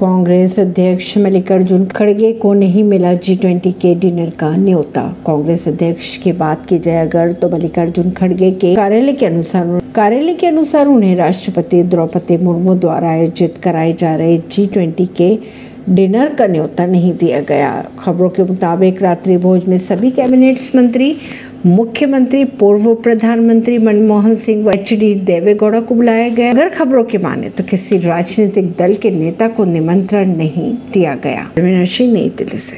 कांग्रेस अध्यक्ष मल्लिकार्जुन खड़गे को नहीं मिला जी ट्वेंटी के डिनर का न्योता। कांग्रेस अध्यक्ष की बात की जाए अगर तो मल्लिकार्जुन खड़गे के कार्यालय के अनुसार कार्यालय के अनुसार उन्हें राष्ट्रपति द्रौपदी मुर्मू द्वारा आयोजित कराए जा रहे जी ट्वेंटी के डिनर का न्योता नहीं दिया गया। खबरों के मुताबिक रात्रि भोज में सभी कैबिनेट्स मंत्री मुख्यमंत्री, पूर्व प्रधानमंत्री मनमोहन सिंह व एच डी देवेगौड़ा को बुलाया गया। अगर खबरों के माने तो किसी राजनीतिक दल के नेता को निमंत्रण नहीं दिया गया। नई दिल्ली से।